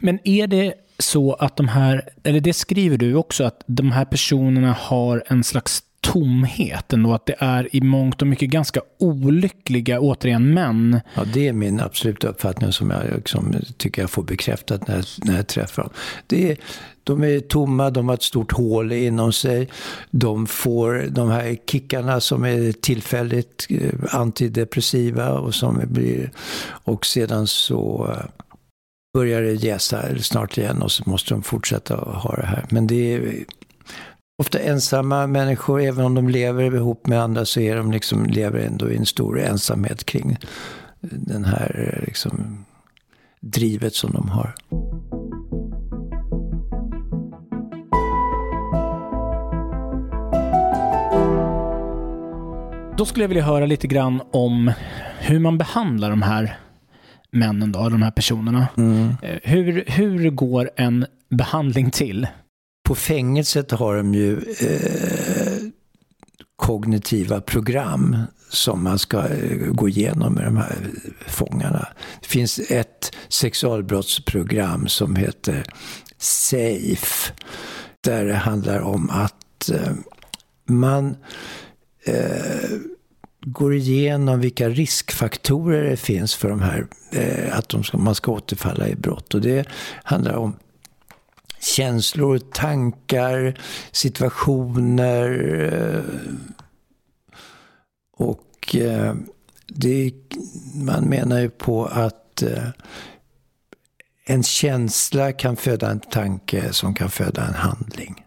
Men är det så att de här, eller det skriver du också, att de här personerna har en slags tomhet ändå. Att det är i mångt och mycket ganska olyckliga, återigen, män. Ja, det är min absoluta uppfattning som jag liksom, tycker jag får bekräftat när jag, när jag träffar dem. Det är, de är tomma, de har ett stort hål inom sig. De får de här kickarna som är tillfälligt eh, antidepressiva och som blir... Och sedan så eh, börjar det jäsa snart igen och så måste de fortsätta ha det här. Men det är ofta ensamma människor, även om de lever ihop med andra så är de liksom, lever ändå i en stor ensamhet kring den här liksom, drivet som de har. Då skulle jag vilja höra lite grann om hur man behandlar de här männen, då, de här personerna. Mm. Hur, hur går en behandling till? På fängelset har de ju eh, kognitiva program som man ska eh, gå igenom med de här fångarna. Det finns ett sexualbrottsprogram som heter SAFE. Där det handlar om att eh, man eh, går igenom vilka riskfaktorer det finns för de här, eh, att de ska, man ska återfalla i brott. Och det handlar om känslor, tankar, situationer. Eh, och eh, det, man menar ju på att eh, en känsla kan föda en tanke som kan föda en handling.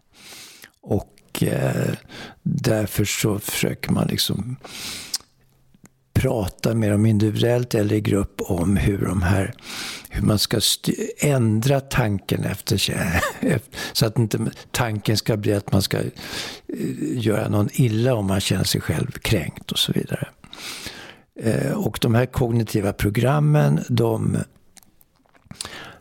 Och eh, därför så försöker man liksom prata med dem individuellt eller i grupp om hur de här hur man ska ändra tanken efter sig. Så att inte tanken ska bli att man ska eh, göra någon illa om man känner sig själv kränkt och så vidare. Eh, och de här kognitiva programmen, de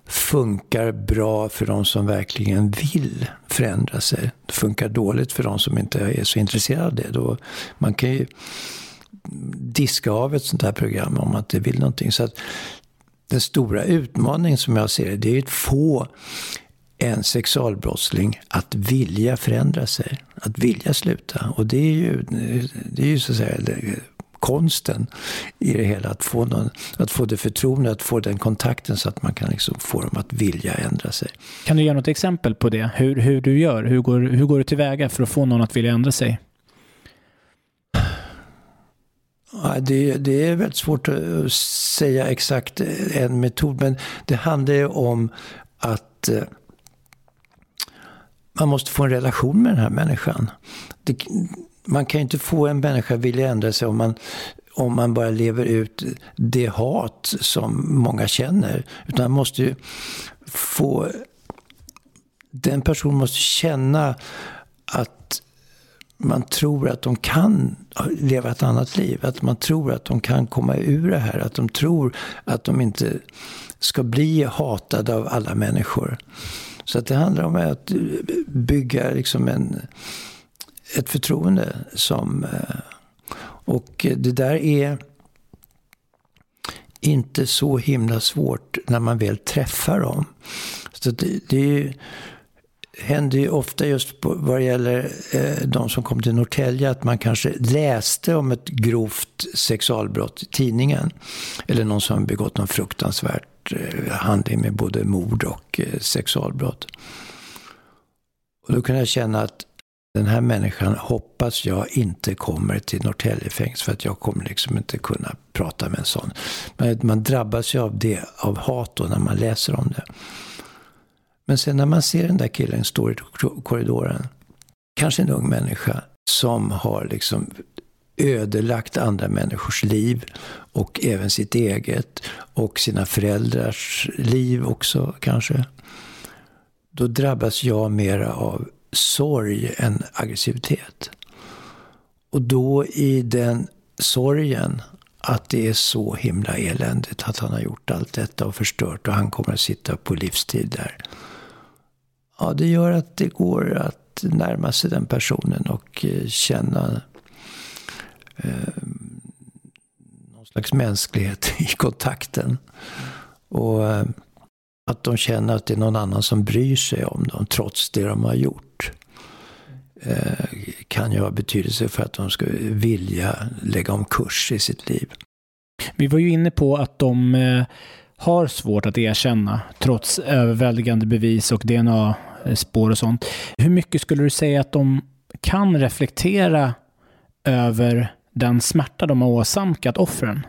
funkar bra för de som verkligen vill förändra sig. Det funkar dåligt för de som inte är så intresserade av det. Då man kan ju diska av ett sånt här program om man inte vill någonting. Så att den stora utmaningen som jag ser det, det är att få en sexualbrottsling att vilja förändra sig. Att vilja sluta. Och det är ju, det är ju så att säga konsten i det hela. Att få, någon, att få det förtroende, att få den kontakten så att man kan liksom få dem att vilja ändra sig. Kan du ge något exempel på det? Hur, hur du gör? Hur går, hur går du tillväga för att få någon att vilja ändra sig? Det, det är väldigt svårt att säga exakt en metod, men det handlar ju om att eh, man måste få en relation med den här människan. Det, man kan ju inte få en människa att vilja ändra sig om man, om man bara lever ut det hat som många känner. Utan man måste ju få... Den personen måste känna att man tror att de kan leva ett annat liv. Att man tror att de kan komma ur det här. Att de tror att de inte ska bli hatade av alla människor. Så att det handlar om att bygga liksom en ett förtroende som... Eh, och det där är inte så himla svårt när man väl träffar dem. Så det, det hände ju ofta just på, vad det gäller eh, de som kom till Norrtälje att man kanske läste om ett grovt sexualbrott i tidningen. Eller någon som begått någon fruktansvärt eh, handling med både mord och eh, sexualbrott. Och då kunde jag känna att den här människan hoppas jag inte kommer till Norrtäljefängelse för att jag kommer liksom inte kunna prata med en sån. Men man drabbas ju av det, av hat då när man läser om det. Men sen när man ser den där killen stå i korridoren, kanske en ung människa som har liksom ödelagt andra människors liv och även sitt eget och sina föräldrars liv också kanske. Då drabbas jag mera av sorg än aggressivitet. Och då i den sorgen att det är så himla eländigt att han har gjort allt detta och förstört och han kommer att sitta på livstid där. Ja, det gör att det går att närma sig den personen och eh, känna eh, någon slags mänsklighet i kontakten. Och eh, att de känner att det är någon annan som bryr sig om dem trots det de har gjort. Eh, kan ju ha betydelse för att de ska vilja lägga om kurs i sitt liv. Vi var ju inne på att de eh, har svårt att erkänna trots överväldigande bevis och DNA. Eh, spår och sånt. Hur mycket skulle du säga att de kan reflektera över den smärta de har åsamkat offren?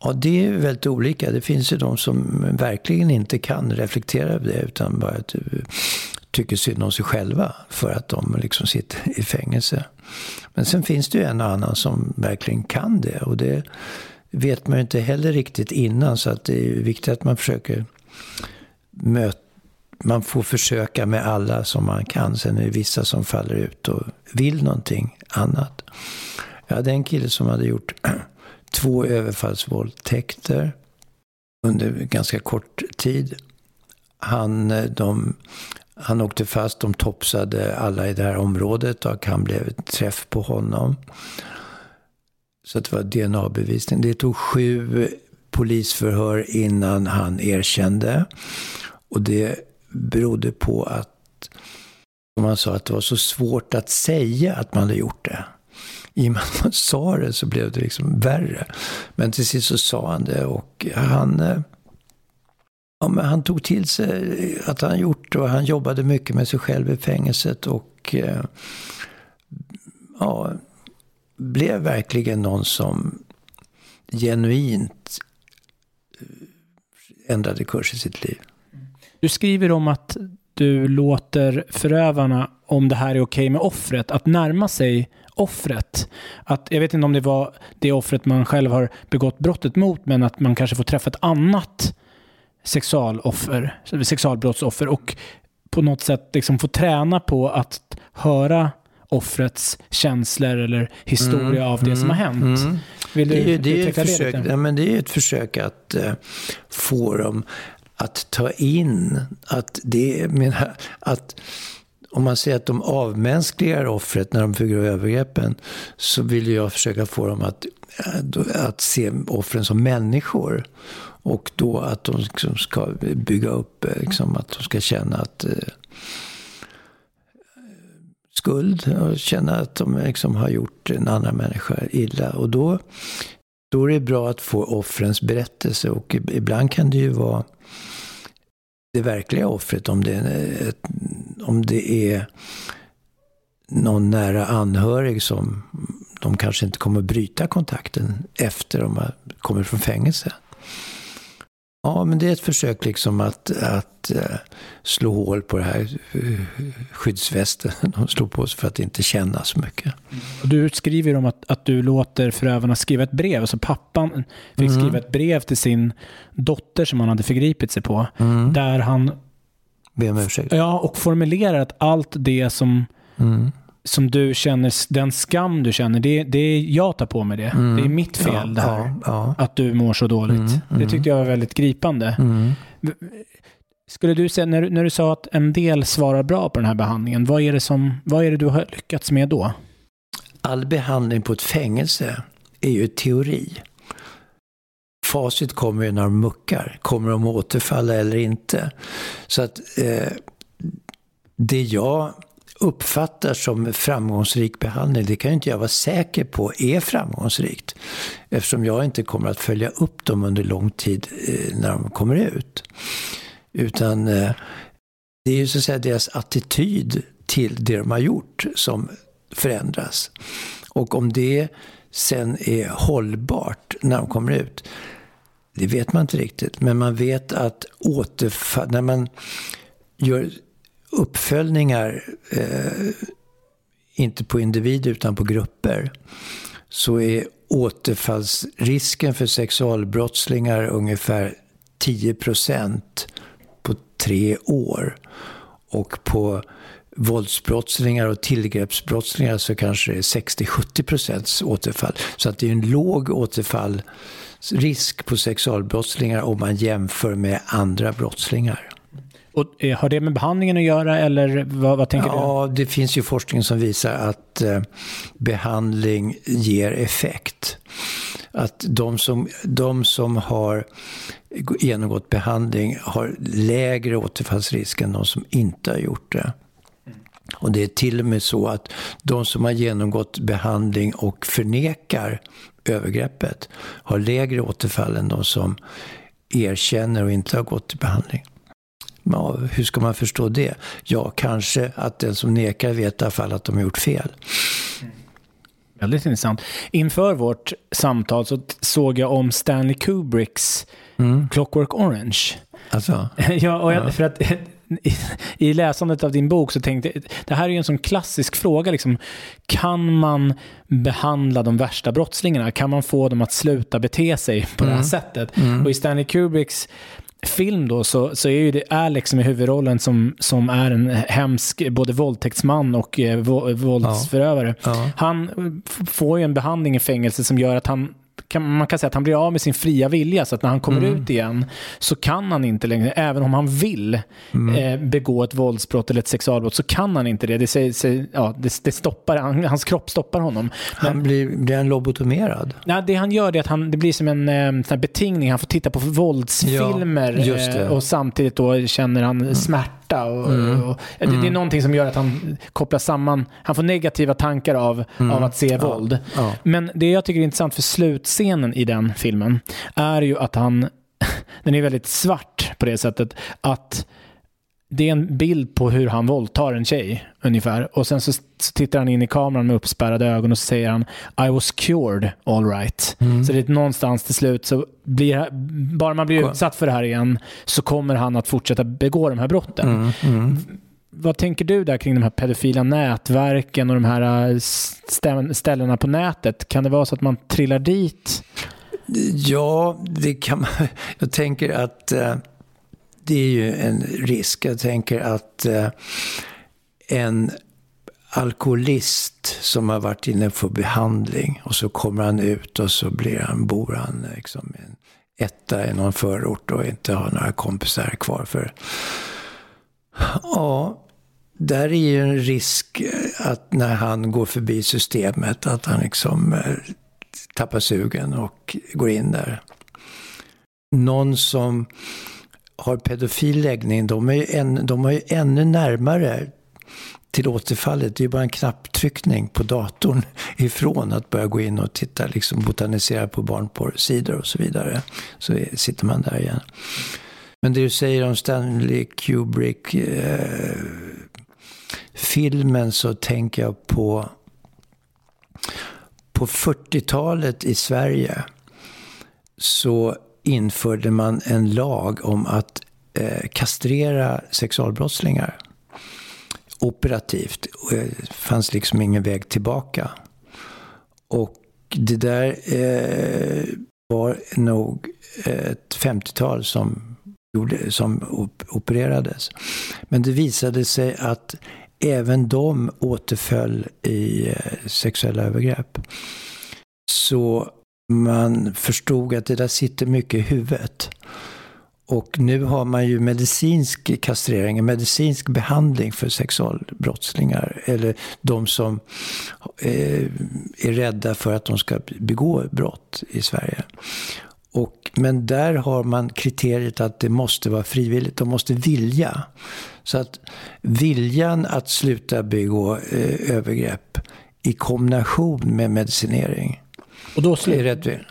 Ja, det är väldigt olika. Det finns ju de som verkligen inte kan reflektera över det utan bara eh, tycker synd om sig själva för att de liksom sitter i fängelse. Men sen finns det ju en och annan som verkligen kan det och det vet man ju inte heller riktigt innan så att det är viktigt att man försöker möt, man får försöka med alla som man kan. Sen är det vissa som faller ut och vill någonting annat. Jag hade en kille som hade gjort två överfallsvåldtäkter under ganska kort tid. Han, eh, de, han åkte fast, de topsade alla i det här området och han blev träff på honom. Så det var DNA-bevisning. Det tog sju polisförhör innan han erkände. Och det berodde på att, man sa, att det var så svårt att säga att man hade gjort det i och med att man sa det så blev det liksom värre. Men till sist så sa han det och han, eh, ja, men han tog till sig att han gjort det och han jobbade mycket med sig själv i fängelset och eh, ja, blev verkligen någon som genuint eh, ändrade kurs i sitt liv. Du skriver om att du låter förövarna, om det här är okej med offret, att närma sig offret. Att, jag vet inte om det var det offret man själv har begått brottet mot, men att man kanske får träffa ett annat sexualoffer, sexualbrottsoffer och på något sätt liksom få träna på att höra offrets känslor eller historia mm, av det mm, som har hänt. Mm. Vill du det är, det är ett försök, det, ja, men det är ett försök att uh, få dem att ta in att det menar, att om man säger att de avmänskligar offret när de begår övergreppen så vill jag försöka få dem att, eh, att se offren som människor. Och då att de liksom ska bygga upp, eh, liksom, att de ska känna att eh, skuld och känna att de liksom har gjort en annan människa illa. Och då, då är det bra att få offrens berättelse och ibland kan det ju vara det verkliga offret, om det, är ett, om det är någon nära anhörig som de kanske inte kommer bryta kontakten efter de har kommit från fängelse. Ja, men det är ett försök liksom att, att uh, slå hål på det här uh, skyddsvästen de slår på sig för att inte känna så mycket. Du skriver om att, att du låter förövarna skriva ett brev. Alltså pappan fick mm. skriva ett brev till sin dotter som han hade förgripit sig på. Mm. Där han... Ber om ursäkt. Ja, och formulerar att allt det som mm som du känner, den skam du känner, det, det är jag tar på mig det. Mm. Det är mitt fel ja, det här. Ja, ja. Att du mår så dåligt. Mm, det mm. tyckte jag var väldigt gripande. Mm. Skulle du säga, när, när du sa att en del svarar bra på den här behandlingen, vad är det, som, vad är det du har lyckats med då? All behandling på ett fängelse är ju teori. Facit kommer ju när de muckar. Kommer de återfalla eller inte? Så att eh, det jag uppfattar som framgångsrik behandling, det kan ju inte jag vara säker på är framgångsrikt. Eftersom jag inte kommer att följa upp dem under lång tid eh, när de kommer ut. Utan eh, det är ju så att säga deras attityd till det de har gjort som förändras. Och om det sen är hållbart när de kommer ut, det vet man inte riktigt. Men man vet att återfall, när man gör uppföljningar, eh, inte på individer utan på grupper, så är återfallsrisken för sexualbrottslingar ungefär 10 procent på tre år. Och på våldsbrottslingar och tillgreppsbrottslingar så kanske det är 60-70 procents återfall. Så att det är en låg återfallsrisk på sexualbrottslingar om man jämför med andra brottslingar. Och eh, har det med behandlingen att göra eller vad, vad tänker ja, du? Ja, det finns ju forskning som visar att eh, behandling ger effekt. Att de som, de som har genomgått behandling har lägre återfallsrisk än de som inte har gjort det. Och det är till och med så att de som har genomgått behandling och förnekar övergreppet har lägre återfall än de som erkänner och inte har gått till behandling. Ja, hur ska man förstå det? Ja, kanske att den som nekar vet i alla fall att de har gjort fel. Väldigt intressant. Inför vårt samtal så såg jag om Stanley Kubricks Mm. Clockwork Orange. Alltså, ja, och jag, Ja. för att i, i läsandet av din bok så tänkte jag, det här är ju en sån klassisk fråga. Liksom, kan man behandla de värsta brottslingarna? Kan man få dem att sluta bete sig på det här sättet? Och i Stanley Kubricks film då så, så är ju det Alex som är huvudrollen som, som är en hemsk både våldtäktsman och eh, vå- våldsförövare. Ja. Han f- får ju en behandling i fängelse som gör att han kan, man kan säga att han blir av med sin fria vilja så att när han kommer Mm. ut igen så kan han inte längre, även om han vill Mm. eh, begå ett våldsbrott eller ett sexualbrott så kan han inte det. Det, säger, säger, ja, det, det stoppar, han, hans kropp stoppar honom. han blir, blir han lobotomerad? Nej, det han gör är att han, det blir som en eh, betingning. Han får titta på våldsfilmer Ja. Mm. eh, och samtidigt då känner han smärta. Och, och, det, det är någonting som gör att han kopplar samman, han får negativa tankar av, av att se våld. Mm. ja. Men det jag tycker är intressant för slutscenen i den filmen är ju att han, den är väldigt svart på det sättet att det är en bild på hur han våldtar en tjej ungefär. Och sen så, tittar han in i kameran med uppspärrade ögon och så säger han I was cured all right. Så det är någonstans till slut så blir bara man blir utsatt för det här igen så kommer han att fortsätta begå de här brotten. Vad tänker du där kring de här pedofila nätverken och de här äh, stä- ställena på nätet? Kan det vara så att man trillar dit? Ja, det kan man. Jag tänker att eh, det är ju en risk. Jag tänker att eh, en alkoholist som har varit inne för behandling och så kommer han ut och så blir han, bor han liksom i en etta i någon förort och inte har några kompisar kvar för. Ja, där är ju en risk eh, att när han går förbi systemet att han liksom eh, tappar sugen och går in där. Någon som har pedofil läggning, de är ju, en, de är ju ännu närmare till återfallet. Det är ju bara en knapptryckning på datorn ifrån att börja gå in och titta, liksom botanisera på barnporrsidor och så vidare. Så sitter man där igen. Men det du säger om Stanley Kubrick eh, filmen så tänker jag på på 40-talet i Sverige så införde man en lag om att eh, kastrera sexualbrottslingar operativt. Och Det fanns liksom ingen väg tillbaka. Och det där eh, var nog ett 50-tal som, gjorde, som op- opererades. Men det visade sig att även de återföll i eh, sexuella övergrepp. Så man förstod att det där sitter mycket i huvudet. Och nu har man ju medicinsk kastrering, medicinsk behandling för sexualbrottslingar. Eller de som eh, är rädda för att de ska begå brott i Sverige. Och, men där har man kriteriet att det måste vara frivilligt, de måste vilja. Så att viljan att sluta begå eh, övergrepp i kombination med medicinering och då,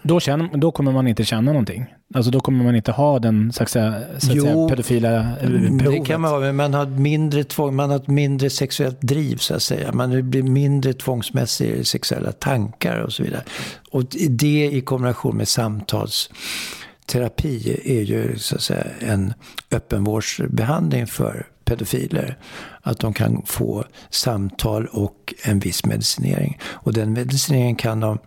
då, känner, då kommer man inte känna någonting. Alltså då kommer man inte ha den så att säga, så att säga, Jo, pedofila eh, Mm, Det behovet. kan man ha, men man har mindre tvång, man har ett mindre sexuellt driv så att säga. Man blir mindre tvångsmässig i sexuella tankar och så vidare. Och det i kombination med samtalsterapi är ju så att säga en öppenvårdsbehandling för pedofiler. Att de kan få samtal och en viss medicinering. Och den medicineringen kan de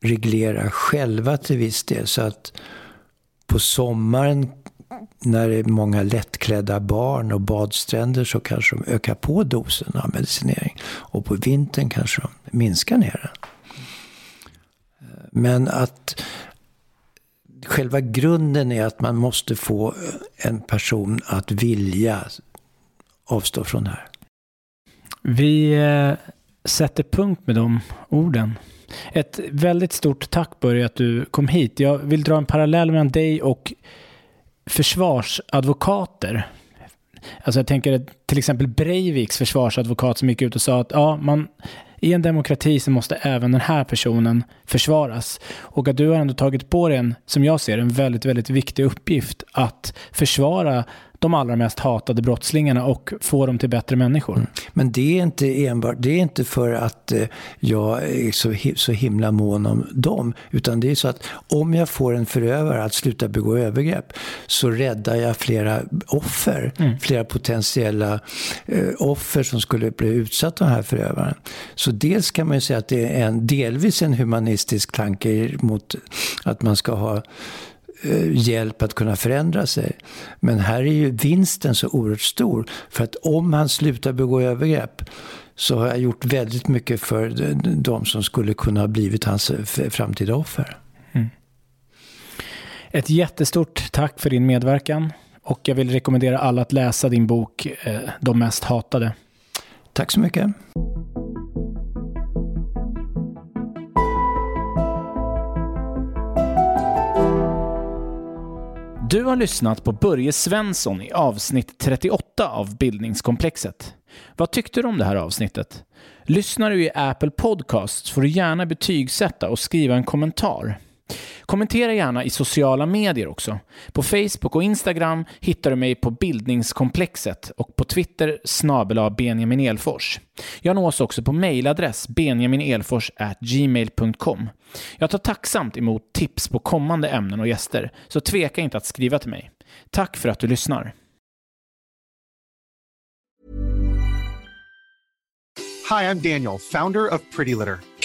reglera själva till viss del. Så att på sommaren när det är många lättklädda barn och badstränder så kanske de ökar på dosen av medicinering. Och på vintern kanske de minskar ner den. Men att själva grunden är att man måste få en person att vilja avstå från det här. Vi eh, sätter punkt med de orden. Ett väldigt stort tack Börje att du kom hit. Jag vill dra en parallell mellan dig och försvarsadvokater. Alltså jag tänker till exempel Breiviks försvarsadvokat som gick ut och sa att ja, man, i en demokrati så måste även den här personen försvaras. Och att du har ändå tagit på dig en, som jag ser en väldigt, väldigt viktig uppgift att försvara de allra mest hatade brottslingarna och få dem till bättre människor. Mm. Men det är inte enbart, det är inte för att eh, jag är så, så himla mån om dem, utan det är så att om jag får en förövare att sluta begå övergrepp så räddar jag flera offer, mm. flera potentiella eh, offer som skulle bli utsatta av den här förövaren. Så dels kan man ju säga att det är en, delvis en humanistisk tanke mot att man ska ha hjälp att kunna förändra sig. Men här är ju vinsten så oerhört stor. För att om han slutar begå övergrepp så har jag gjort väldigt mycket för de som skulle kunna ha blivit hans framtida offer. Mm. Ett jättestort tack för din medverkan. Och jag vill rekommendera alla att läsa din bok eh, De mest hatade. Tack så mycket. Du har lyssnat på Börje Svensson i avsnitt 38 av Bildningskomplexet. Vad tyckte du om det här avsnittet? Lyssnar du i Apple Podcasts får du gärna betygsätta och skriva en kommentar. Kommentera gärna i sociala medier också. På Facebook och Instagram hittar du mig på Bildningskomplexet och på Twitter snabel Benjamin Elfors. Jag nås också på mejladress benjaminelfors@gmail.com. Jag tar tacksamt emot tips på kommande ämnen och gäster, så tveka inte att skriva till mig. Tack för att du lyssnar. Hi, I'm Daniel, founder of Pretty Litter.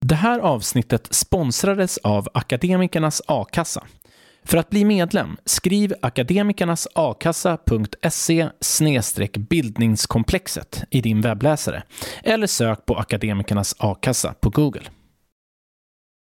Det här avsnittet sponsrades av Akademikernas a-kassa. För att bli medlem, skriv akademikernasakassa.se bildningskomplexet i din webbläsare eller sök på Akademikernas a-kassa på Google.